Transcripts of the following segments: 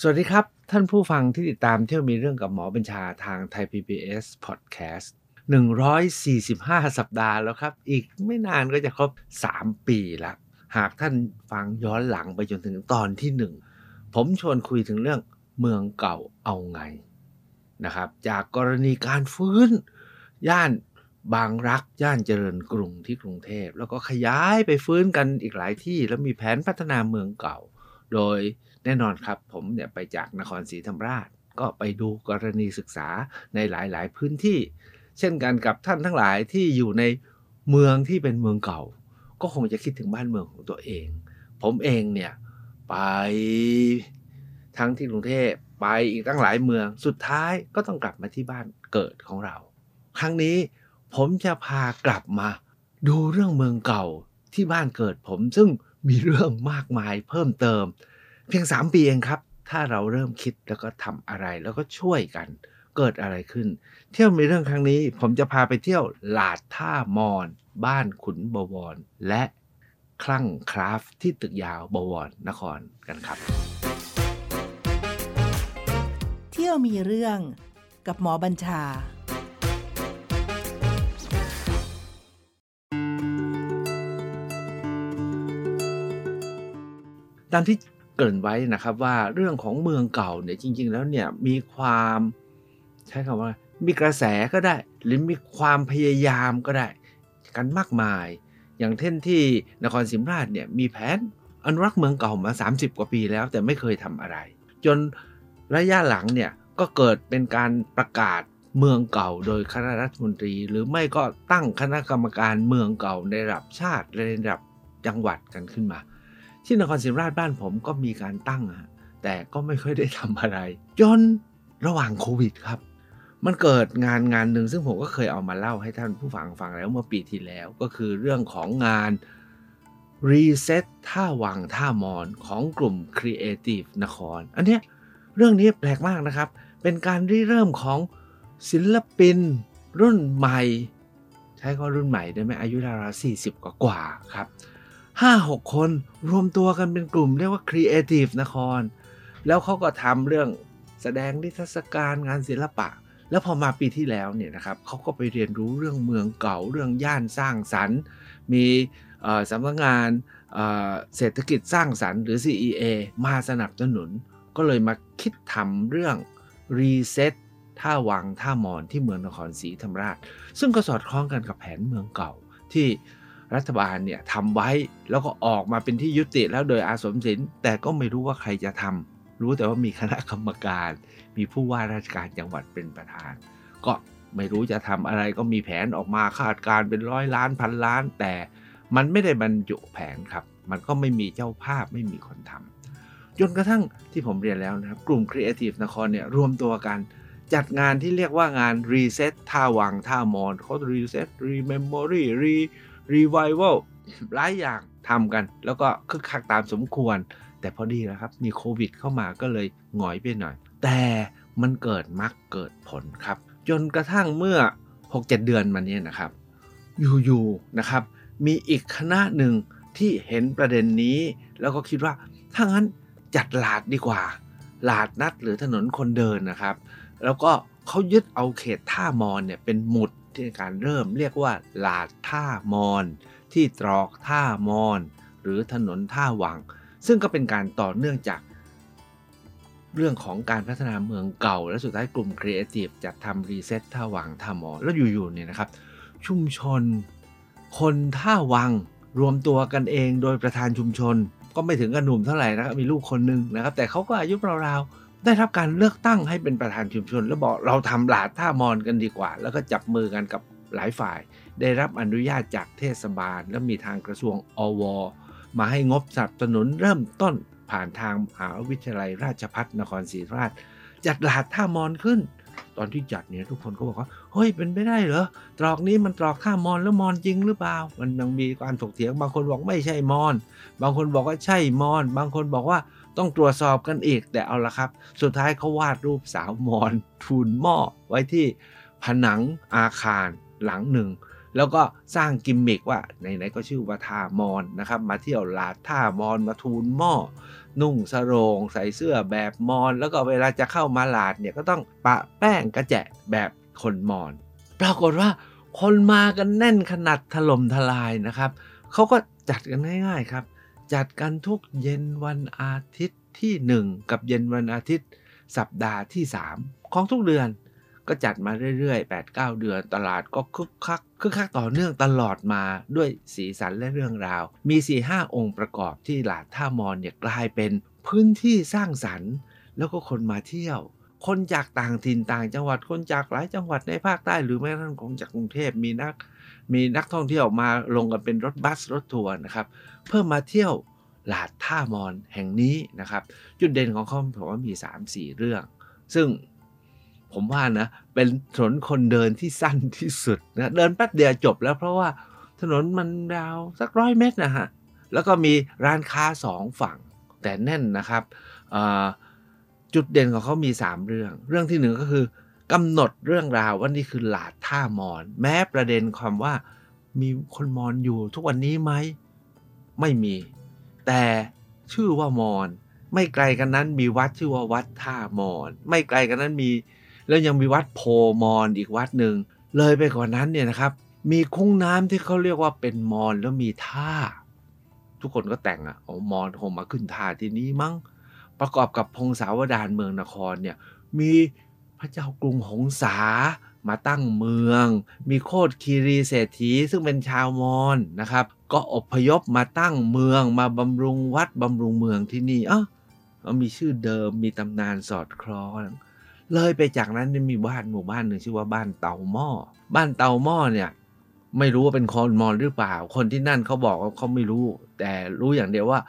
สวัสดีครับ ท่านผู้ฟังที่ติดตามเที่ยวมีเรื่องกับหมอบัญชาทางไทย PBS Podcast 145 สัปดาห์แล้วครับ อีกไม่นานก็จะครบ 3 ปีละ หากท่านฟังย้อนหลังไปจนถึงตอนที่ 1 ผมชวนคุยถึงเรื่องเมืองเก่าเอาไงนะครับ จากกรณีการฟื้น ย่านบางรัก ย่านเจริญกรุงที่กรุงเทพ แล้วก็ขยายไปฟื้นกันอีกหลายที่ แล้วมีแผนพัฒนาเมืองเก่า โดย แน่นอนครับผมเนี่ยไปจากนครศรีธรรมราช ก็ไปดูกรณีศึกษาในหลายๆ พื้นที่ เช่นกันกับท่านทั้งหลายที่อยู่ในเมืองที่เป็นเมืองเก่า ก็คงจะคิดถึงบ้านเมืองของตัวเอง ผมเองเนี่ยไปทั้งที่กรุงเทพไปอีกตั้งหลายเมืองสุดท้ายก็ต้องกลับมาที่บ้านเกิดของเรา ครั้งนี้ผมจะพากลับมา ดูเรื่องเมืองเก่าที่บ้านเกิดผมซึ่งมีเรื่องมากมายเพิ่มเติม เพียง 3 ปีเองครับ ถ้าเราเริ่มคิดแล้วก็ทำอะไรแล้วก็ช่วยกันเกิดอะไรขึ้น เที่ยวมีเรื่องครั้งนี้ ผมจะพาไปเที่ยวหลาดท่ามอน บ้านขุนบวร และคลั่งคราฟที่ตึกยาวบวรนครกันครับ เที่ยวมีเรื่องกับหมอบัญชาตามที่ เกริ่นไว้นะครับว่าเรื่องของเมืองเก่าเนี่ยจริง ๆ แล้วเนี่ยมีความใช้คำว่า มีกระแสก็ได้ หรือมีความพยายามก็ได้กันมากมาย อย่างเช่นที่นครศรีธรรมราชเนี่ยมีแผนอนุรักษ์เมืองเก่ามา 30 กว่าปีแล้วแต่ไม่เคยทำอะไร จนระยะหลังเนี่ยก็เกิดเป็นการประกาศเมืองเก่าโดยคณะรัฐมนตรี หรือไม่ก็ตั้งคณะกรรมการเมืองเก่าในระดับชาติในระดับจังหวัดกันขึ้นมา ที่นครศรีธรรมราชบ้านผมก็มีการตั้งอะแต่ก็ไม่ค่อยได้ทำอะไรจนระหว่างโควิดครับ มันเกิดงานงานหนึ่งซึ่งผมก็เคยเอามาเล่าให้ท่านผู้ฟังฟังแล้วเมื่อปีที่แล้วก็คือเรื่องของงาน Reset ท่าวังท่ามอนของกลุ่ม Creative นคร อันเนี้ยเรื่องนี้แปลกมากนะครับ เป็นการริเริ่มของศิลปินรุ่นใหม่ ใช้ก็รุ่นใหม่ได้ไหมอายุราวๆ40 กว่ากว่าๆครับ ห้าหกคนรวมตัวกันเป็นกลุ่มเรียกว่า Creative นคร แล้วเขาก็ทำเรื่องแสดงนิทรรศการงานศิลปะ แล้วพอมาปีที่แล้วเนี่ยนะครับเขาก็ไปเรียนรู้เรื่องเมืองเก่าเรื่องย่านสร้างสรรค์ มีสำนักงานเเศรษฐกิจสร้างสรรค์หรือ CEA มาสนับสนุน ก็เลยมาคิดทำเรื่อง Reset ท่าวังท่ามอนที่เมืองนครศรีธรรมราช ซึ่งก็สอดคล้องกันกับแผนเมืองเก่าที่ รัฐบาลเนี่ยทำไว้แล้วก็ออกมาเป็นที่ยุติแล้วโดยอาสมศิลป์แต่ก็ไม่รู้ว่าใครจะทำรู้แต่ว่ามีคณะกรรมการ มีผู้ว่าราชการจังหวัดเป็นประธาน ก็ไม่รู้จะทำอะไรก็มีแผนออกมาคาดการณ์เป็นร้อยล้านพันล้าน แต่มันไม่ได้บรรจุแผนครับ มันก็ไม่มีเจ้าภาพไม่มีคนทำจนกระทั่งที่ผมเรียนแล้วนะครับ กลุ่ม Creative นครเนี่ยรวมตัวกัน จัดงานที่เรียกว่างาน Reset ท่าวังท่ามอนเขา Reset Rememory Re Revival หลายอย่างทำกัน แล้วก็คึกคักตามสมควร แต่พอดีแล้วครับ มีโควิดเข้ามาก็เลยหงอยไปหน่อย แต่มันเกิดมักเกิดผลครับ จนกระทั่งเมื่อ 6-7 เดือนมานี้นะครับ อยู่ๆนะครับ มีอีกคณะหนึ่งที่เห็นประเด็นนี้ แล้วก็คิดว่าถ้างั้นจัดลาดดีกว่าลาดนัดหรือถนนคนเดินนะครับ แล้วก็เขายึดเอาเขตท่ามอนเนี่ยเป็นหมุด ที่การเริ่มเรียกว่าลาดท่ามอน ที่ตรอกท่ามอน หรือถนนท่าวัง ซึ่งก็เป็นการต่อเนื่องจาก เรื่องของการพัฒนาเมืองเก่า และสุดท้ายกลุ่ม Creative จัดทำรีเซ็ตท่าวังท่ามอน แล้วอยู่ๆเนี่ยนะครับ ชุมชน คนท่าวังรวมตัวกันเองโดยประธานชุมชน ก็ไม่ถึงกับหนุ่มเท่าไหร่นะครับมีลูกคนหนึ่งนะครับ แต่เขาก็อายุราวๆ ได้รับการเลือกตั้งให้เป็นประธานชุมชน แล้วบอกเราทำหลาดท่ามอนกันดีกว่า แล้วก็จับมือกันกับหลายฝ่าย ได้รับอนุญาตจากเทศบาล และมีทางกระทรวงอว มาให้งบสนับสนุนเริ่มต้นผ่านทางมหาวิทยาลัยราชภัฏนครศรีธรรมราช จัดหลาดท่ามอนขึ้น ตอนที่จัดเนี่ยทุกคนก็บอกว่าเฮ้ยเป็นไปได้เหรอตรอกนี้มันตรอกท่ามอนแล้วมอนจริงหรือเปล่า มันยังมีการถกเถียงบางคนบอกไม่ใช่มอน บางคนบอกว่าใช่มอน บางคนบอกว่า ต้องตรวจสอบกันอีกแต่เอาละครับ สุดท้ายเขาวาดรูปสาวมอนทูลหม้อไว้ที่ผนังอาคารหลังหนึ่ง แล้วก็สร้างกิมมิกว่าไหนๆก็ชื่อว่าทามอนนะครับ มาเที่ยวลาดท่ามอนมาทูลหม้อนุ่งสโรงใส่เสื้อแบบมอน แล้วก็เวลาจะเข้ามาลาดเนี่ยก็ต้องปะแป้งกระแจะแบบคนมอน ปรากฏว่าคนมากันแน่นขนาดถล่มทลายนะครับเขาก็จัดกันง่ายๆครับ จัดกันทุกเย็นวันอาทิตย์ที่ 1 กับเย็นวันอาทิตย์ สัปดาห์ที่ 3 ของทุกเดือน ก็จัดมาเรื่อยๆ 8-9 เดือนตลาดก็คึกคักคึกคักต่อเนื่องตลอดมาด้วยสีสันและเรื่องราว มี 4-5 องค์ประกอบที่หลาดท่ามอนเนี่ยกลายเป็นพื้นที่สร้างสรรค์ แล้วก็คนมาเที่ยว คนจากต่างถิ่นต่างจังหวัดคนจากหลายจังหวัดในภาคใต้หรือแม้กระทั่งของจากกรุงเทพมีนัก มีนักท่องเที่ยวมาลงกันเป็นรถบัสรถทัวร์นะครับ เพื่อมาเที่ยวหลาดท่ามอนแห่งนี้นะครับ จุดเด่นของเขาผมว่ามี 3-4 เรื่อง ซึ่งผมว่านะเป็นถนนคนเดินที่สั้นที่สุดนะเดินแป๊บเดียวจบแล้วเพราะว่าถนนมันยาวสักร้อยเมตรนะฮะแล้วก็มีร้านค้าสองฝั่ง แต่แน่นนะครับจุดเด่นของเขามี 3 เรื่อง เรื่องที่หนึ่งก็คือ กำหนดเรื่องราวว่านี่คือหลาดท่ามอน แม้ประเด็นความว่ามีคนมอนอยู่ทุกวันนี้ไหม ไม่มี แต่ชื่อว่ามอน ไม่ไกลกันนั้นมีวัดชื่อว่าวัดท่ามอน ไม่ไกลกันนั้นมี แล้วยังมีวัดโพมอนอีกวัดหนึ่งเลยไปกว่านั้นเนี่ยนะครับ มีคุ้งน้ำที่เขาเรียกว่าเป็นมอนแล้วมีท่า ทุกคนก็แต่งอะโอ้มอนคงมาขึ้นท่าที่นี้มั้งประกอบกับพงศาวดารเมืองนครเนี่ยมี พระเจ้ากรุงหงสามาตั้งเมือง มีโคดคีรีเศรษฐีซึ่งเป็นชาวมอญนะครับ ก็อพยพมาตั้งเมืองมาบำรุงวัดบำรุงเมืองที่นี่อะมีชื่อเดิมมีตำนานสอดคล้อง เลยไปจากนั้นมีบ้านหมู่บ้านหนึ่งชื่อว่าบ้านเตาหม้อ บ้านเตาหม้อเนี่ยไม่รู้ว่าเป็นคนมอญหรือเปล่า คนที่นั่นเขาบอกว่าเขาไม่รู้ แต่รู้อย่างเดียวว่า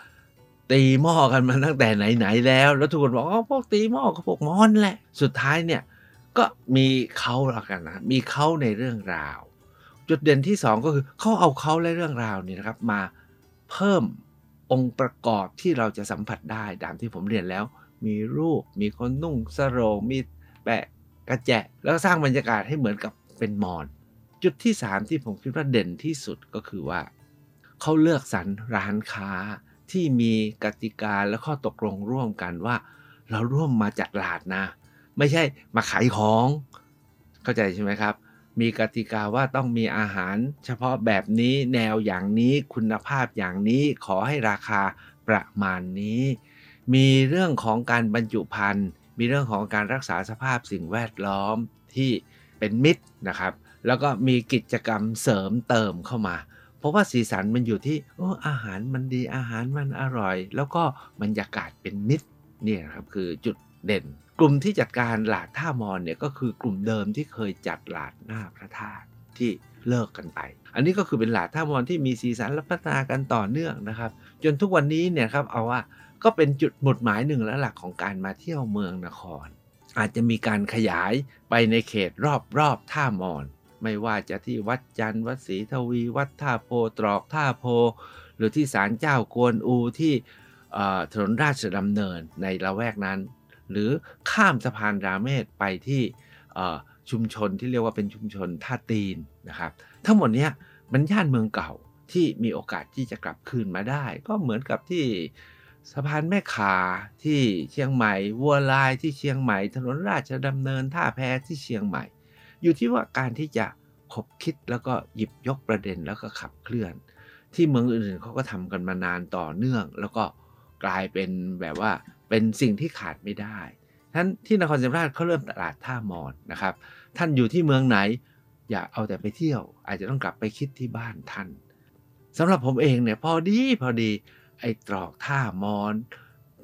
ตีหม้อกันมาตั้งแต่ไหนๆแล้ว แล้วทุกคนบอกว่าพวกตีหม้อก็พวกมอญแหละ สุดท้ายเนี่ยก็มีเขาละกันนะมีเขาในเรื่องราว จุดเด่นที่ 2 ก็คือเขาเอาเขาและเรื่องราวนี่นะครับมาเพิ่มองค์ประกอบที่เราจะสัมผัสได้ตามที่ผมเรียนแล้ว มีรูปมีคนนุ่งสโรงมีแปะกระแจะแล้วสร้างบรรยากาศให้เหมือนกับเป็นมอน จุดที่ 3 ที่ผมคิดว่าเด่นที่สุดก็คือว่า เขาเลือกสรรร้านค้า ที่มีกติกาและข้อตกลงร่วมกันว่า เราร่วมมาจัดลาดนะ ไม่ใช่มาขายของ เข้าใจใช่ไหมครับ มีกติกาว่าต้องมีอาหาร เฉพาะแบบนี้แนวอย่างนี้คุณภาพอย่างนี้ขอให้ราคาประมาณนี้ มีเรื่องของการบรรจุภัณฑ์มีเรื่องของการรักษาสภาพสิ่งแวดล้อมที่เป็นมิตรนะครับ แล้วก็มีกิจกรรมเสริมเติมเข้ามา เพราะว่าสีสันมันอยู่ที่โอ้อาหารมันดีอาหารมันอร่อย แล้วก็บรรยากาศเป็นมิตรนี่ยครับคือจุดเด่น กลุ่มที่จัดการหลาดท่ามอนเนี่ยก็คือกลุ่มเดิมที่เคยจัดหลาดหน้าพระธาตุที่เลิกกันไป อันนี้ก็คือเป็นหลาดท่ามอนที่มีสีสันและพัฒนากันต่อเนื่องนะครับ จนทุกวันนี้เนี่ยครับเอาว่าก็เป็นจุดหมุดหมายหนึ่งแล้วหลักของการมาเที่ยวเมืองนคร อาจจะมีการขยายไปในเขตรอบรอบท่ามอน ไม่ว่าจะที่วัดจันทร์วัดศรีทวีวัดท่าโพตรอกท่าโพ หรือที่ศาลเจ้ากวนอูที่ถนนราชดำเนินในละแวกนั้น หรือข้ามสะพานราเมศไปที่ชุมชนที่เรียกว่าเป็นชุมชนท่าตีนนะครับ ทั้งหมดนี้มันย่านเมืองเก่าที่มีโอกาสที่จะกลับคืนมาได้ ก็เหมือนกับที่สะพานแม่ขาที่เชียงใหม่ วัวลายที่เชียงใหม่ ถนนราชดำเนินท่าแพที่เชียงใหม่ อยู่ที่ว่าการที่จะคบคิดแล้วก็หยิบยกประเด็นแล้วก็ขับเคลื่อน ที่เมืองอื่นๆเขาก็ทำกันมานานต่อเนื่อง แล้วก็กลายเป็นแบบว่าเป็นสิ่งที่ขาดไม่ได้ท่านที่นครศรีธรรมราชเขาเริ่มตลาดท่ามอนนะครับ ท่านอยู่ที่เมืองไหน อย่าเอาแต่ไปเที่ยว อาจจะต้องกลับไปคิดที่บ้านท่านสำหรับผมเองเนี่ยพอดีพอดีไอ้ตรอกท่ามอน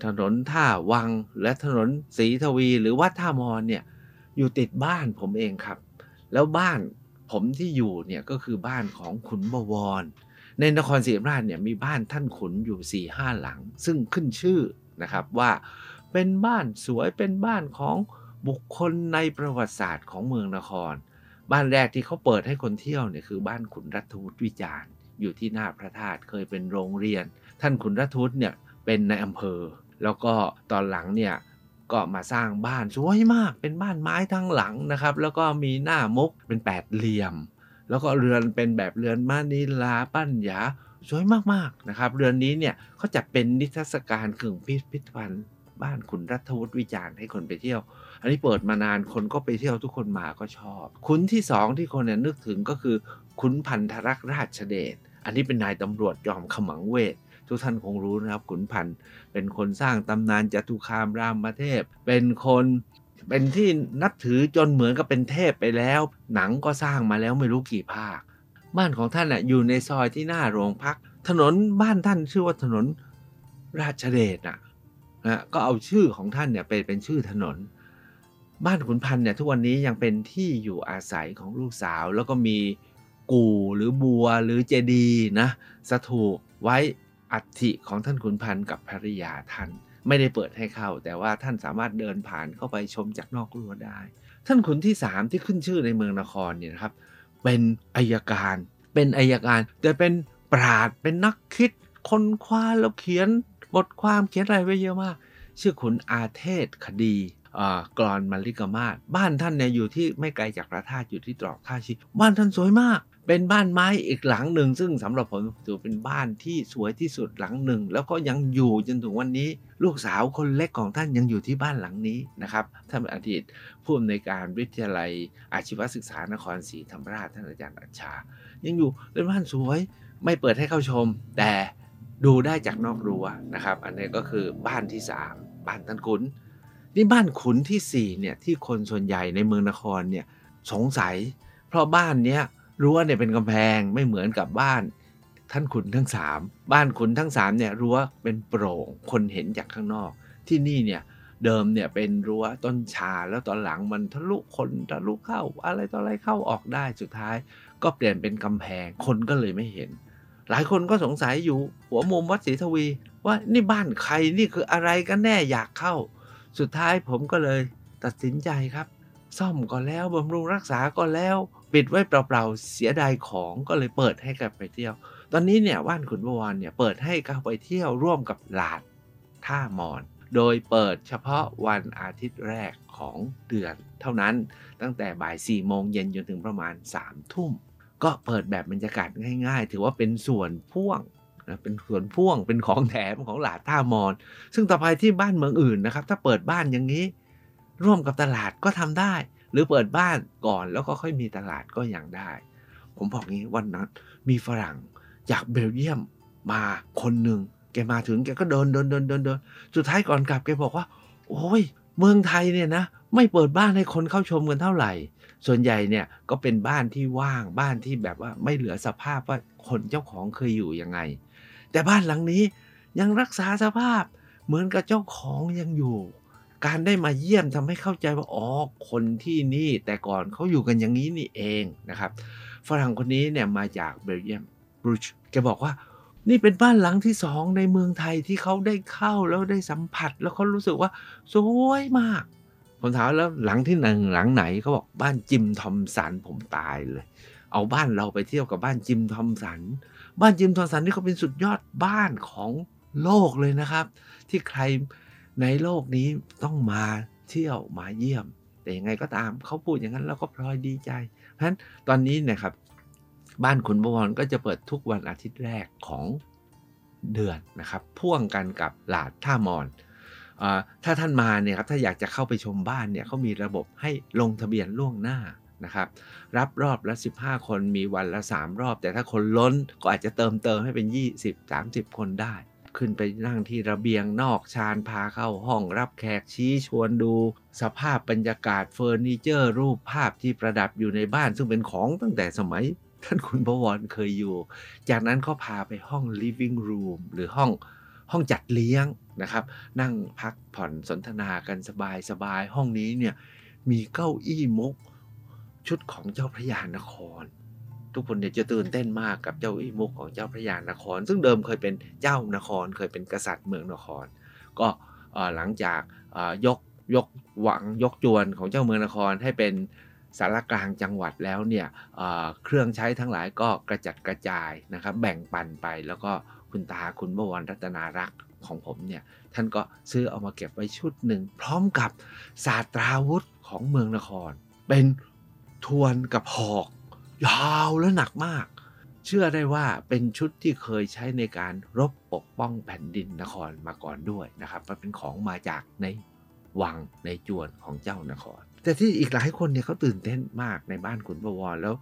ถนนท่าวังและถนนศรีทวีหรือวัดท่ามอนเนี่ย อยู่ติดบ้านผมเองครับ แล้วบ้านผมที่อยู่เนี่ยก็คือบ้านของขุนบวร ในนครศรีธรรมราชเนี่ยมีบ้านท่านขุนอยู่4ี่ห้าหลัง ซึ่งขึ้นชื่อนะครับว่าเป็นบ้านสวยเป็นบ้านของบุคคลในประวัติศาสตร์ของเมืองนคร บ้านแรกที่เขาเปิดให้คนเที่ยวเนี่ยคือบ้านขุนรัตวุฒิวิจารณ์ อยู่ที่หน้าพระธาตุเคยเป็นโรงเรียน ท่านขุนรัตวุฒิเนี่ยเป็นในอำเภอ แล้วก็ตอนหลังเนี่ย ก็มาสร้างบ้านสวยมากเป็นบ้านไม้ทั้งหลังนะครับ แล้วก็มีหน้ามุกเป็นแปดเหลี่ยม แล้วก็เรือนเป็นแบบเรือนมานิลาปั้นหยาสวยมากๆนะครับ เรือนนี้เนี่ยเขาจัดเป็นนิทรรศการกึ่งพิพิธภัณฑ์บ้านขุนรัฐวุฒิวิจารณ์ให้คนไปเที่ยว อันนี้เปิดมานานคนก็ไปเที่ยวทุกคนมาก็ชอบขุนที่สองที่คนเนี่ยนึกถึงก็คือขุนพันธรักษ์ราชเดช อันนี้เป็นนายตำรวจยอมขมังเวท ทุกท่านคงรู้นะครับขุนพันธ์เป็นคนสร้างตำนานจตุคามรามเทพ เป็นคนเป็นที่นับถือจนเหมือนกับเป็นเทพไปแล้ว หนังก็สร้างมาแล้วไม่รู้กี่ภาค บ้านของท่านน่ะอยู่ในซอยที่หน้าโรงพัก ถนนบ้านท่านชื่อว่าถนนราชเดชน่ะนะก็เอาชื่อของท่านเนี่ยไปเป็นชื่อถนน บ้านขุนพันธ์เนี่ยทุกวันนี้ยังเป็นที่อยู่อาศัยของลูกสาว แล้วก็มีกู่หรือบัวหรือเจดีนะสถูปไว้ อัฐิของท่านขุนพันธ์กับภริยาท่าน ไม่ได้เปิดให้เข้า แต่ว่าท่านสามารถเดินผ่านเข้าไปชมจากนอกรั้วได้ ท่านขุนที่สามที่ขึ้นชื่อในเมืองนครเนี่ยนะครับ เป็นอายการ เป็นอายการ แต่เป็นปราดเป็นนักคิดคนคว้าแล้วเขียนบทความเขียนอะไรไว้เยอะมาก ชื่อขุนอาเทศคดีกรอนมาริกามาศบ้านท่านเนี่ยอยู่ที่ไม่ไกลจากพระธาตุอยู่ที่ตรอกท่าชิบ้านท่านสวยมาก เป็นบ้านไม้อีกหลังหนึ่ง ซึ่งสำหรับผมถือเป็นบ้านที่สวยที่สุดหลังหนึ่ง แล้วก็ยังอยู่จนถึงวันนี้ ลูกสาวคนเล็กของท่านยังอยู่ที่บ้านหลังนี้นะครับท่านอดีตผู้อำนวยการวิทยาลัย อาชีวศึกษานครศรีธรรมราชท่านอาจารย์อัจฉายังอยู่เป็นบ้านสวยไม่เปิดให้เข้าชม แต่ดูได้จากนอกรั้วนะครับ อันนี้ก็คือบ้านที่ 3 บ้านท่านขุนนี่บ้านขุนที่4เนี่ยที่คนส่วนใหญ่ในเมืองนครเนี่ยสงสัย เพราะบ้านเนี้ย รั้วเนี่ยเป็นกำแพงไม่เหมือนกับบ้าน ท่านขุนทั้ง3บ้านขุนทั้ง3เนี่ยรั้วเป็นโปร่งคนเห็นจากข้างนอก ที่นี่เนี่ยเดิมเนี่ยเป็นรั้วต้นชาแล้วตอนหลังมันทะลุคนทะลุเข้า อะไรต่ออะไรเข้าออกได้สุดท้าย ก็เปลี่ยนเป็นกำแพงคนก็เลยไม่เห็น หลายคนก็สงสัยอยู่หัวมุมวัดศรีทวี ว่านี่บ้านใครนี่คืออะไรกันแน่อยากเข้า สุดท้ายผมก็เลยตัดสินใจครับ ซ่อมก็แล้วบำรุงรักษาก็แล้ว ปิดไว้เปล่าๆเสียดายของก็เลยเปิดให้กับไปเที่ยว ตอนนี้เนี่ยว่านขุนบวรเนี่ยเปิดให้เข้าไปเที่ยวร่วมกับหลาดท่ามอน โดยเปิดเฉพาะวันอาทิตย์แรกของเดือน เท่านั้นตั้งแต่บ่าย4โมงเย็นจนถึงประมาณ3ทุ่มก็เปิดแบบบรรยากาศง่าย ๆ ถือว่าเป็นส่วนพ่วงนะเป็นส่วนพ่วงเป็นของแถมของหลาดท่ามอน ซึ่งต่อไปที่บ้านเมืองอื่นนะครับ ถ้าเปิดบ้านอย่างนี้ ร่วมกับตลาดก็ทำได้ หรือเปิดบ้านก่อนแล้วก็ค่อยมีตลาดก็ยังได้ ผมบอกงี้วันนั้นมีฝรั่งจากเบลเยียมมาคนหนึ่งแกมาถึงแกก็เดินเดินเดินเดินเดินสุดท้ายก่อนกลับแกบอกว่า โอ้ย เมืองไทยเนี่ยนะ ไม่เปิดบ้านให้คนเข้าชมกันเท่าไหร่ ส่วนใหญ่เนี่ยก็เป็นบ้านที่ว่างบ้านที่แบบว่าไม่เหลือสภาพว่าคนเจ้าของเคยอยู่ยังไง แต่บ้านหลังนี้ยังรักษาสภาพเหมือนกับเจ้าของยังอยู่ การได้มาเยี่ยมทำให้เข้าใจว่าอ๋อคนที่นี่แต่ก่อนเขาอยู่กันอย่างนี้นี่เองนะครับ ฝรั่งคนนี้เนี่ยมาจากเบลเยียมบรูชแกบอกว่านี่เป็นบ้านหลังที่สองในเมืองไทยที่เขาได้เข้าแล้วได้สัมผัส แล้วเขารู้สึกว่าสวยมาก ผมถามแล้วหลังที่หนึ่งหลังไหนเขาบอกบ้านจิมทอมสันผมตายเลย เอาบ้านเราไปเที่ยวกับบ้านจิมทอมสัน บ้านจิมทอมสันนี่เขาเป็นสุดยอดบ้านของโลกเลยนะครับ ที่ใคร ในโลกนี้ต้องมาเที่ยวมาเยี่ยม แต่ยังไงก็ตามเขาพูดอย่างนั้นเราก็พลอยดีใจ เพราะฉะนั้นตอนนี้นะครับ บ้านขุนบวรก็จะเปิดทุกวันอาทิตย์แรกของเดือนนะครับ พ่วงกันกับหลาดท่ามอนอถ้าท่านมาเนี่ยครับถ้าอยากจะเข้าไปชมบ้านเนี่ยเขามีระบบให้ลงทะเบียนล่วงหน้านะครับ รับรอบละ 15 คนมีวันละ 3 รอบ แต่ถ้าคนล้นก็อาจจะเติมเติมให้เป็น 20 30 คนได้ ขึ้นไปนั่งที่ระเบียงนอกชานพาเข้าห้องรับแขกชี้ชวนดู สภาพบรรยากาศเฟอร์นิเจอร์ รูปภาพที่ประดับอยู่ในบ้านซึ่งเป็นของตั้งแต่สมัย ท่านคุณพวรเคยอยู่ จากนั้นก็พาไปห้อง living room หรือห้องห้องจัดเลี้ยงนะครับ นั่งพักผ่อนสนทนากันสบายสบายห้องนี้เนี่ยมีเก้าอี้มุกชุดของเจ้าพระยานคร ทุกคนเนี่ยจะตื่นเต้นมากกับเจ้าอี้มุกของเจ้าพระยานคร ซึ่งเดิมเคยเป็นเจ้านคร เคยเป็นกษัตริย์เมืองนคร ก็หลังจากยกยกหวังยกจวนของเจ้าเมืองนครให้เป็นสารกลางจังหวัดแล้วเนี่ยเอ่อเครื่องใช้ทั้งหลายก็กระจัดกระจายนะครับแบ่งปันไปแล้วก็คุณตาคุณบวรรัตนารักษ์ของผมเนี่ยท่านก็ซื้อเอามาเก็บไว้ชุดหนึ่ง พร้อมกับศาสตราวุธของเมืองนคร เป็นทวนกับหอก ยาวและหนักมาก เชื่อได้ว่าเป็นชุดที่เคยใช้ในการรบปกป้องแผ่นดินนครมาก่อนด้วยนะครับ มันเป็นของมาจากในวังในจวนของเจ้านคร แต่ที่อีกหลายคนเนี่ยเขาตื่นเต้นมากในบ้านขุนบวรแล้ว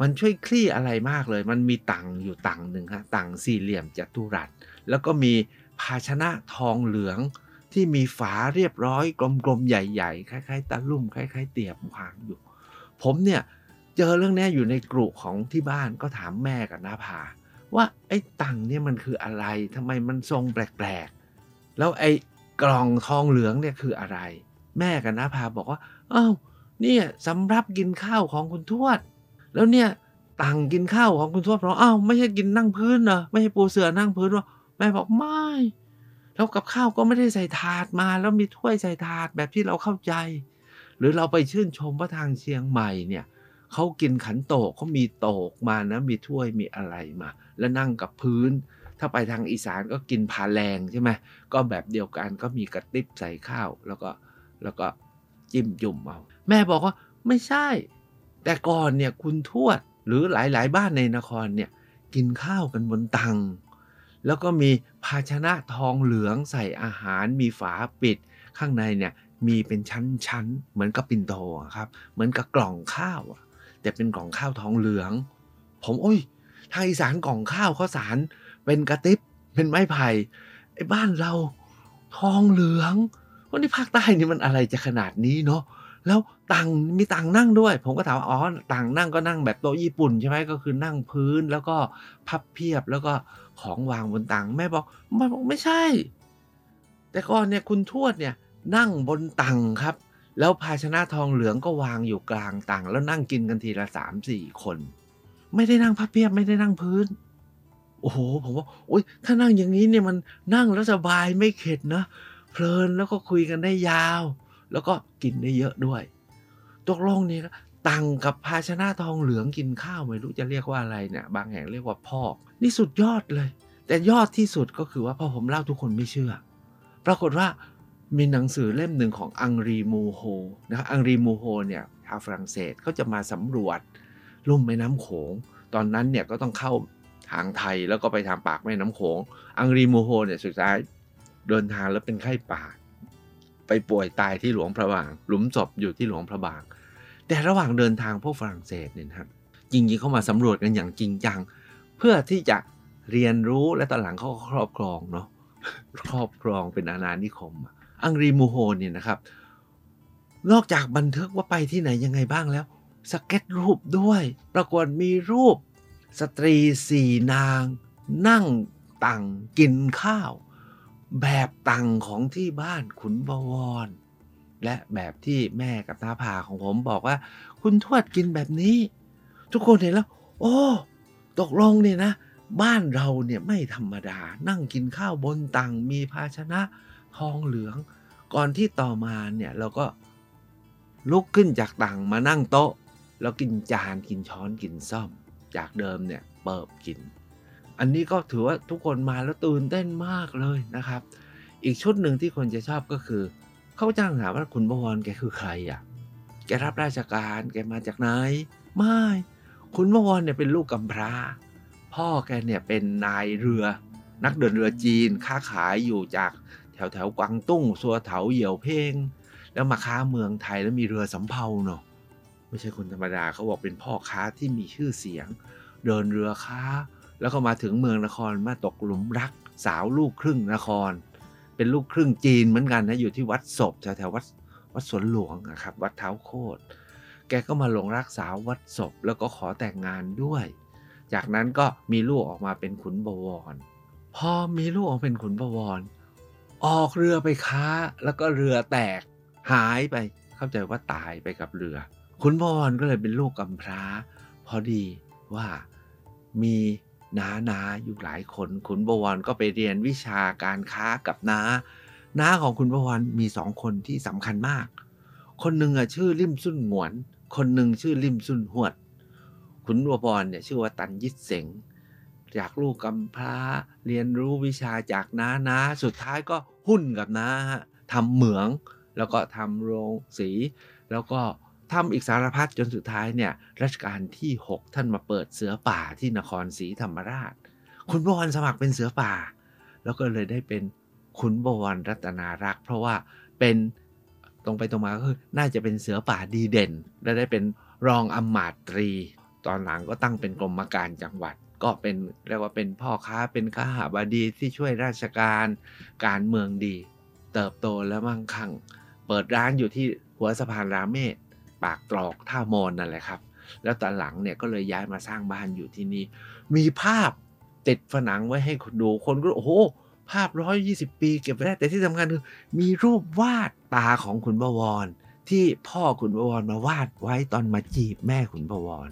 มันช่วยคลี่อะไรมากเลย มันมีตังอยู่ตังหนึ่งฮะตังสี่เหลี่ยมจัตุรัส แล้วก็มีภาชนะทองเหลืองที่มีฝาเรียบร้อยกลมๆใหญ่ ๆ คล้าย ๆตะลุ่มคล้าย ๆ เตียบวางอยู่ ผมเนี่ย เจอเรื่องนี้อยู่ในกลุ่ของที่บ้านก็ถามแม่กับน้าพาว่าไอ้ตังเนี่ยมันคืออะไรทำไมมันทรงแปลกๆ แล้วไอ้กล่องทองเหลืองเนี่ยคืออะไร แม่กับน้าพาบอกว่าอ้าวเนี่ยสำรับกินข้าวของคุณทวด แล้วเนี่ยตังกินข้าวของคุณทวดเพราะอ้าวไม่ใช่กินนั่งพื้นเหรอไม่ใช่ปูเสือนั่งพื้นวะแม่บอกไม่แล้วกับข้าวก็ไม่ได้ใส่ถาดมา แล้วมีถ้วยใส่ถาดแบบที่เราเข้าใจ หรือเราไปชื่นชมว่าทางเชียงใหม่เนี่ย เขากินขันโตกเขามีโตกมานะมีถ้วยมีอะไรมา แล้วนั่งกับพื้น ถ้าไปทางอีสานก็กินผาแรงใช่ไหมก็แบบเดียวกันก็มีกระติบใส่ข้าว แล้วก็แล้วก็จิ้มจุ่มเอาแม่บอกว่าไม่ใช่ แต่ก่อนเนี่ยคุณทวดหรือหลายๆ บ้านในนครเนี่ยกินข้าวกันบนตัง แล้วก็มีภาชนะทองเหลืองใส่อาหารมีฝาปิด ข้างในเนี่ยมีเป็นชั้นๆ เหมือนกับปิ่นโตครับ เหมือนกับกล่องข้าวอะ แต่เป็นกล่องข้าวทองเหลือง ผมโอ้ยทางอีสานกล่องข้าวข้าวสาร เป็นกระติบเป็นไม้ไผ่ไอ้บ้านเราทองเหลืองวันนี้ภาคใต้นี่มันอะไรจะขนาดนี้เนาะแล้วตังมีตังนั่งด้วย ผมก็ถามว่าอ๋อตังนั่งก็นั่งแบบโต๊ะญี่ปุ่นใช่ไหมก็คือนั่งพื้นแล้วก็พับเพียบแล้วก็ของวางบนตังแม่บอกแม่บอกไม่ใช่ แต่ก่อนเนี่ยคุณทวดเนี่ยนั่งบนตังครับ แล้วภาชนะทองเหลืองก็วางอยู่กลางตังแล้วนั่งกินกันทีละสามสี่คน ไม่ได้นั่งพับเพียบไม่ได้นั่งพื้น โอ้โห ผมว่าโอ๊ยถ้านั่งอย่างนี้เนี่ยมันนั่งแล้วสบายไม่เข็ดนะเพลินแล้วก็คุยกันได้ยาว แล้วก็กินได้เยอะด้วยตกลงนี่นะตังกับภาชนะทองเหลืองกินข้าวไม่รู้จะเรียกว่าอะไรเนี่ย บางแห่งเรียกว่าพอก นี่สุดยอดเลย แต่ยอดที่สุดก็คือว่าพอผมเล่าทุกคนไม่เชื่อ ปรากฏว่า มีหนังสือเล่มหนึ่งของอังรีมูโฮนะครับอังรีมูโฮเนี่ยชาวฝรั่งเศสเขาจะมาสำรวจลุ่มแม่น้ำโขง ตอนนั้นเนี่ยก็ต้องเข้าทางไทยแล้วก็ไปทางปากแม่น้ำโขง อังรีมูโฮเนี่ยสุดท้ายเดินทางแล้วเป็นไข้ป่า ไปป่วยตายที่หลวงพระบาง หลุมศพอยู่ที่หลวงพระบาง แต่ระหว่างเดินทางพวกฝรั่งเศสเนี่ยครับจริงๆเขามาสำรวจกันอย่างจริงจัง เพื่อที่จะเรียนรู้และตอนหลังเขาก็ครอบครองเนาะครอบครองเป็นอาณานิคม อังรีมูโฮเนี่ยนะครับ นอกจากบันทึกว่าไปที่ไหนยังไงบ้างแล้วสเก็ตรูปด้วย ปรากฏมีรูป สตรีสี่นาง นั่งตังกินข้าว แบบตังของที่บ้านขุนบวร และแบบที่แม่กับน้าผาของผมบอกว่า คุณทวดกินแบบนี้ ทุกคนเห็นแล้ว โอ้ ตกลงเนี่ยนะ บ้านเราเนี่ยไม่ธรรมดา นั่งกินข้าวบนตังมีภาชนะ ทองเหลือง ก่อนที่ต่อมาเนี่ยเราก็ลุกขึ้นจากตังมานั่งโต๊ะ แล้วกินจานกินช้อนกินซ่อม จากเดิมเนี่ยเปิบกิน อันนี้ก็ถือว่าทุกคนมาแล้วตื่นเต้นมากเลยนะครับ อีกชุดหนึ่งที่คนจะชอบก็คือ เขาจ้างถามว่าคุณบวรแกคือใครอะแกรับราชการแกมาจากไหน ไม่ คุณบวรเนี่ยเป็นลูกกำพร้า พ่อแกเนี่ยเป็นนายเรือ นักเดินเรือจีนค้าขายอยู่จาก แถวแถวกวางตุ้งสัวเถาเหยี่ยวเพ่งแล้วมาค้าเมืองไทยแล้วมีเรือสำเภาเนาะไม่ใช่คนธรรมดาเขาบอกเป็นพ่อค้าที่มีชื่อเสียง เดินเรือค้า แล้วก็มาถึงเมืองนครมาตกหลุมรัก สาวลูกครึ่งนคร เป็นลูกครึ่งจีนเหมือนกันนะอยู่ที่วัดศพแถวแถววัดวัดสวนหลวงนะครับวัดเท้าโคตรแกก็มาหลงรักสาววัดศพแล้วก็ขอแต่งงานด้วย จากนั้นก็มีลูกออกมาเป็นขุนบวร พอมีลูกออกเป็นขุนบวร ออกเรือไปค้า แล้วก็เรือแตกหายไป เข้าใจว่าตายไปกับเรือ ขุนบวรก็เลยเป็นลูกกำพร้า พอดีว่ามีน้านาอยู่หลายคนขุนบวรก็ไปเรียนวิชาการค้ากับน้า น้าของขุนบวรมีสองคนที่สำคัญมาก คนหนึ่งอะชื่อลิมซุนหงวน คนหนึ่งชื่อลิมซุนหวด ขุนบวรเนี่ยชื่อว่าตันยิตเสง จากลูกกำพร้า เรียนรู้วิชาจากน้านาสุดท้ายก็หุ้นกับน้าทำเหมือง แล้วก็ทำโรงสี แล้วก็ทำอีกสารพัดจนสุดท้ายเนี่ยรัชกาลที่ 6 ท่านมาเปิดเสือป่าที่นครศรีธรรมราช คุณบวรสมัครเป็นเสือป่า แล้วก็เลยได้เป็นขุนบวรรัตนารักษ์เพราะว่าเป็นตรงไปตรงมาก็คือน่าจะเป็นเสือป่าดีเด่น และได้เป็นรองอำมาตรี ตอนหลังก็ตั้งเป็นกรมการจังหวัด ก็เป็นเรียกว่าเป็นพ่อค้าเป็นข้าหาบดีที่ช่วยราชการการเมืองดี เติบโตและมั่งคั่ง เปิดร้านอยู่ที่หัวสะพานรามเมศปากตรอกท่ามอนนั่นแหละครับ แล้วตอนหลังเนี่ยก็เลยย้ายมาสร้างบ้านอยู่ที่นี่ มีภาพติดผนังไว้ให้คดูคนก็โอ้โหภาพ120ปีเก็บไว้ได้แต่ที่สำคัญคือมีรูปวาดตาของขุนบวร ที่พ่อขุนบวรมาวาดไว้ตอนมาจีบแม่ขุนบวร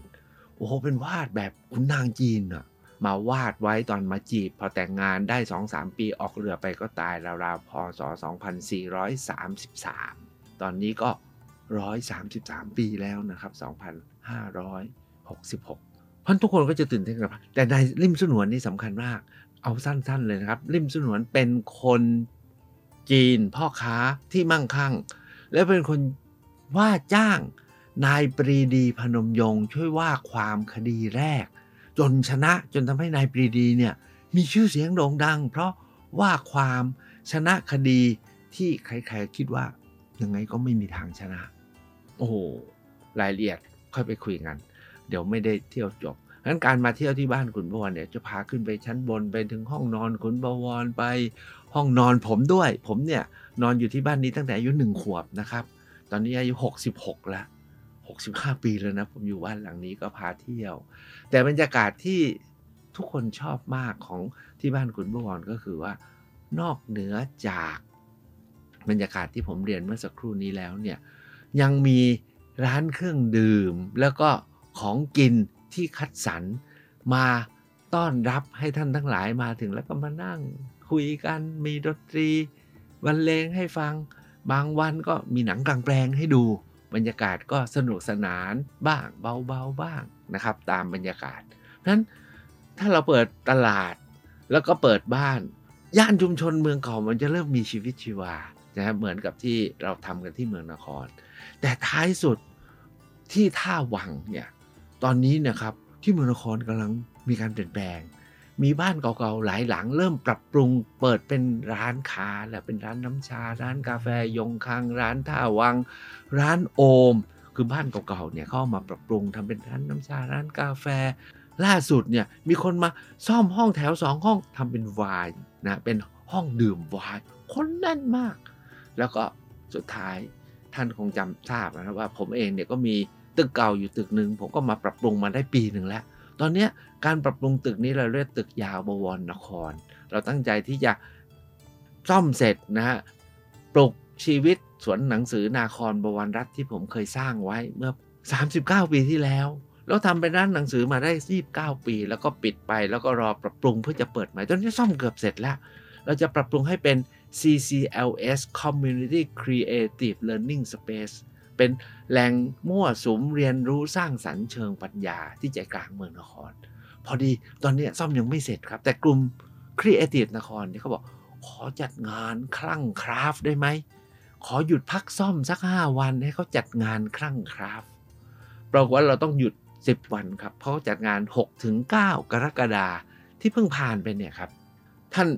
อ้โหเป็นวาดแบบขุนนางจีนอะมาวาดไว้ตอนมาจีบ พอแต่งงานได้ 2-3 ปีออกเรือไปก็ตายราวๆพศ 2433 ตอนนี้ก็ 133 ปีแล้วนะครับ 2566พราะทุกคนก็จะตื่นเต้นกับแต่ในริมสนวนนี่สำคัญมาก เอาสั้นๆเลยนะครับ ริมสนวนเป็นคนจีนพ่อค้าที่มั่งคั่ง และเป็นคนว่าจ้าง นายปรีดีพนมยงค์ช่วยว่าความคดีแรก จนชนะจนทำให้นายปรีดีเนี่ยมีชื่อเสียงโด่งดัง เพราะว่าความชนะคดีที่ใครๆคิดว่ายังไงก็ไม่มีทางชนะ โอ้โหรายละเอียดค่อยไปคุยกัน เดี๋ยวไม่ได้เที่ยวจบงั้นการมาเที่ยวที่บ้านขุนบวรเนี่ยจะพาขึ้นไปชั้นบนไปถึงห้องนอนขุนบวรไปห้องนอนผมด้วย ผมเนี่ยนอนอยู่ที่บ้านนี้ตั้งแต่อายุหนึ่งขวบนะครับ ตอนนี้อายุ 66 แล้ว 65 ปีแล้วนะ ผมอยู่บ้านหลังนี้ก็พาเที่ยว แต่บรรยากาศที่ทุกคนชอบมากของที่บ้านขุนบวรก็คือว่านอกเหนือจากบรรยากาศที่ผมเรียนเมื่อสักครู่นี้แล้วเนี่ยยังมีร้านเครื่องดื่ม แล้วก็ของกินที่คัดสรรมาต้อนรับให้ท่านทั้งหลายมาถึงแล้วก็มานั่งคุยกันมีดนตรีบรรเลงให้ฟัง บางวันก็มีหนังกลางแปลงให้ดู บรรยากาศก็สนุกสนานบ้างเบาๆบ้างนะครับ ตามบรรยากาศเพราะฉะนั้นถ้าเราเปิดตลาดแล้วก็เปิดบ้าน ย่านชุมชนเมืองเก่ามันจะเริ่มมีชีวิตชีวานะครับเหมือนกับที่เราทำกันที่เมืองนคร แต่ท้ายสุดที่ท่าวังเนี่ยตอนนี้นะครับที่เมืองนครกำลังมีการเปลี่ยนแปลง มีบ้านเก่าๆหลายหลัง เริ่มปรับปรุงเปิดเป็นร้านค้าแหละเป็นร้านน้ำชา ร้านกาแฟยงคัง ร้านท่าวัง ร้านโอม คือบ้านเก่าๆเนี่ยเขาเอามาปรับปรุงทำเป็นร้านน้ำชาร้านกาแฟ ล่าสุดเนี่ยมีคนมาซ่อมห้องแถวสองห้องทำเป็นวน์นะเป็นห้องดื่มวน์คนแน่นมาก แล้วก็สุดท้ายท่านคงจำทราบนะว่าผมเองเนี่ยก็มีตึกเก่าอยู่ตึกหนึ่งผมก็มาปรับปรุงมาได้ปีหนึ่งแล้ว ตอนนี้การปรับปรุงตึกนี้เราเรียกตึกยาวบวรนคร เราตั้งใจที่จะซ่อมเสร็จนะฮะปลุกชีวิตสวนหนังสือนาครบวรรัฐที่ผมเคยสร้างไว้เมื่อ 39 ปีที่แล้ว แล้วทำเป็นร้านหนังสือมาได้ 29 ปี แล้วก็ปิดไปแล้วก็รอปรับปรุงเพื่อจะเปิดใหม่ตอนนี้ซ่อมเกือบเสร็จแล้ว เราจะปรับปรุงให้เป็น CCLS Community Creative Learning Space เป็นแหล่งมั่วสุมเรียนรู้สร้างสรรค์เชิงปัญญาที่ใจกลางเมืองนคร พอดีตอนนี้ซ่อมยังไม่เสร็จครับ แต่กลุ่ม Creative นครเนี่ยเขาบอก ขอจัดงานคลั่งคราฟได้ไหม ขอหยุดพักซ่อมสัก 5 วันให้เขาจัดงานคลั่งคราฟปรากฏว่าเราต้องหยุด 10 วันครับ เพราะเขาจัดงาน6-9ถึง9กรกฎาที่เพิ่งผ่านไปเนี่ยครับ ท่าน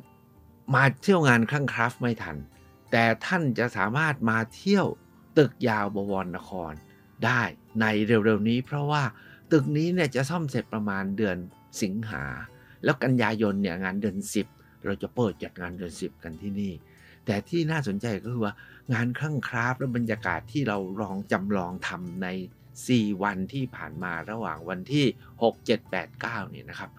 มาเที่ยวงานคลั่งคราฟไม่ทัน แต่ท่านจะสามารถมาเที่ยว ตึกยาวบวรนครได้ในเร็วๆนี้ เพราะว่าตึกนี้เนี่ยจะซ่อมเสร็จประมาณเดือนสิงหา แล้วกันยายนเนี่ยงานเดือน 10 เราจะเปิดจัดงานเดือน 10 กันที่นี่ แต่ที่น่าสนใจก็คือว่างานคลั่งคราฟและบรรยากาศที่เราลองจำลองทำใน 4 วันที่ผ่านมาระหว่างวันที่ 6 7 8 9เนี่ยนะครับ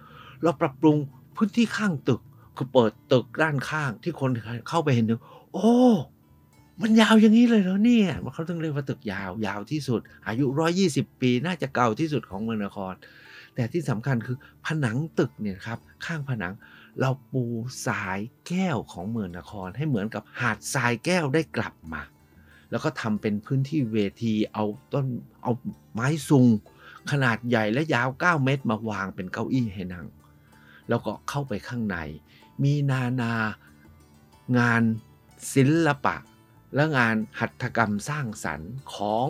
เราปรับปรุงพื้นที่ข้างตึกคือเปิดตึกด้านข้างที่คนเข้าไปเห็นนึงโอ้ มันยาวอย่างนี้เลยเหรอเนี่ยเขาต้องเรียกว่าตึกยาวยาวที่สุด อายุ 120 ปีน่าจะเก่าที่สุดของเมืองนคร แต่ที่สำคัญคือผนังตึกเนี่ยครับข้างผนังเราปูสายแก้วของเมืองนคร ให้เหมือนกับหาดทรายแก้วได้กลับมา แล้วก็ทำเป็นพื้นที่เวทีเอาต้นเอาไม้ซุง ขนาดใหญ่และยาว 9 เมตรมาวางเป็นเก้าอี้ให้นั่งแล้วก็เข้าไปข้างใน มีนานางานศิลปะ และงานหัตถกรรมสร้างสรรค์ของ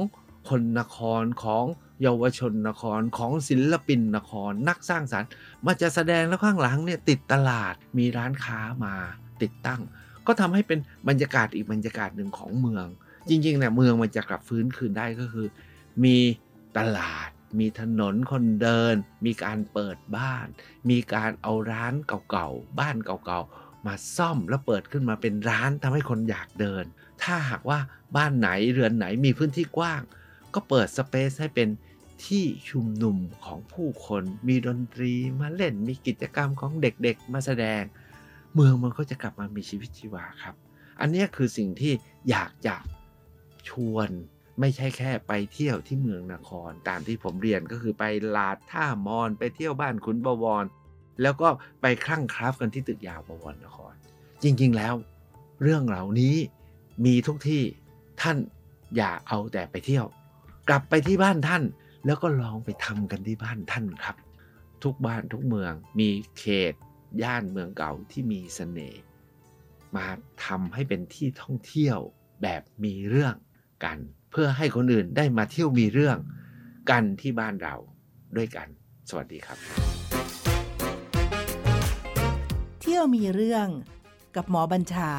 คนนครของเยาวชนนครของศิลปินนครนักสร้างสรรค์มาจะแสดงแล้วข้างหลังเนี่ยติดตลาดมีร้านค้ามาติดตั้ง ก็ทำให้เป็นบรรยากาศอีกบรรยากาศหนึ่งของเมือง จริงๆเนี่ยเมืองมันจะกลับฟื้นคืนได้ก็คือ มีตลาด มีถนนคนเดิน มีการเปิดบ้าน มีการเอาร้านเก่าๆบ้านเก่าๆมาซ่อมแล้วเปิดขึ้นมาเป็นร้านทำให้คนอยากเดิน ถ้าหากว่าบ้านไหนเรือนไหนมีพื้นที่กว้าง ก็เปิดสเปซให้เป็นที่ชุมนุมของผู้คนมีดนตรีมาเล่นมีกิจกรรมของเด็กๆมาแสดง เมืองมันก็จะกลับมามีชีวิตชีวาครับ อันนี้คือสิ่งที่อยากจะชวนไม่ใช่แค่ไปเที่ยวที่เมืองนคร ตามที่ผมเรียนก็คือไปลาดท่ามอนไปเที่ยวบ้านขุนบวร แล้วก็ไปคลั่งคราฟกันที่ตึกยาวบวรนคร จริงๆแล้ว เรื่องเหล่านี้ มีทุกที่ท่านอย่าเอาแต่ไปเที่ยว กลับไปที่บ้านท่าน แล้วก็ลองไปทำกันที่บ้านท่านครับ ทุกบ้านทุกเมืองมีเขต ย่านเมืองเก่าที่มีเสน่ห์มาทำให้เป็นที่ท่องเที่ยวแบบมีเรื่องกัน เพื่อให้คนอื่นได้มาเที่ยวมีเรื่องกันที่บ้านเราด้วยกัน สวัสดีครับ เที่ยวมีเรื่องกับหมอบัญชา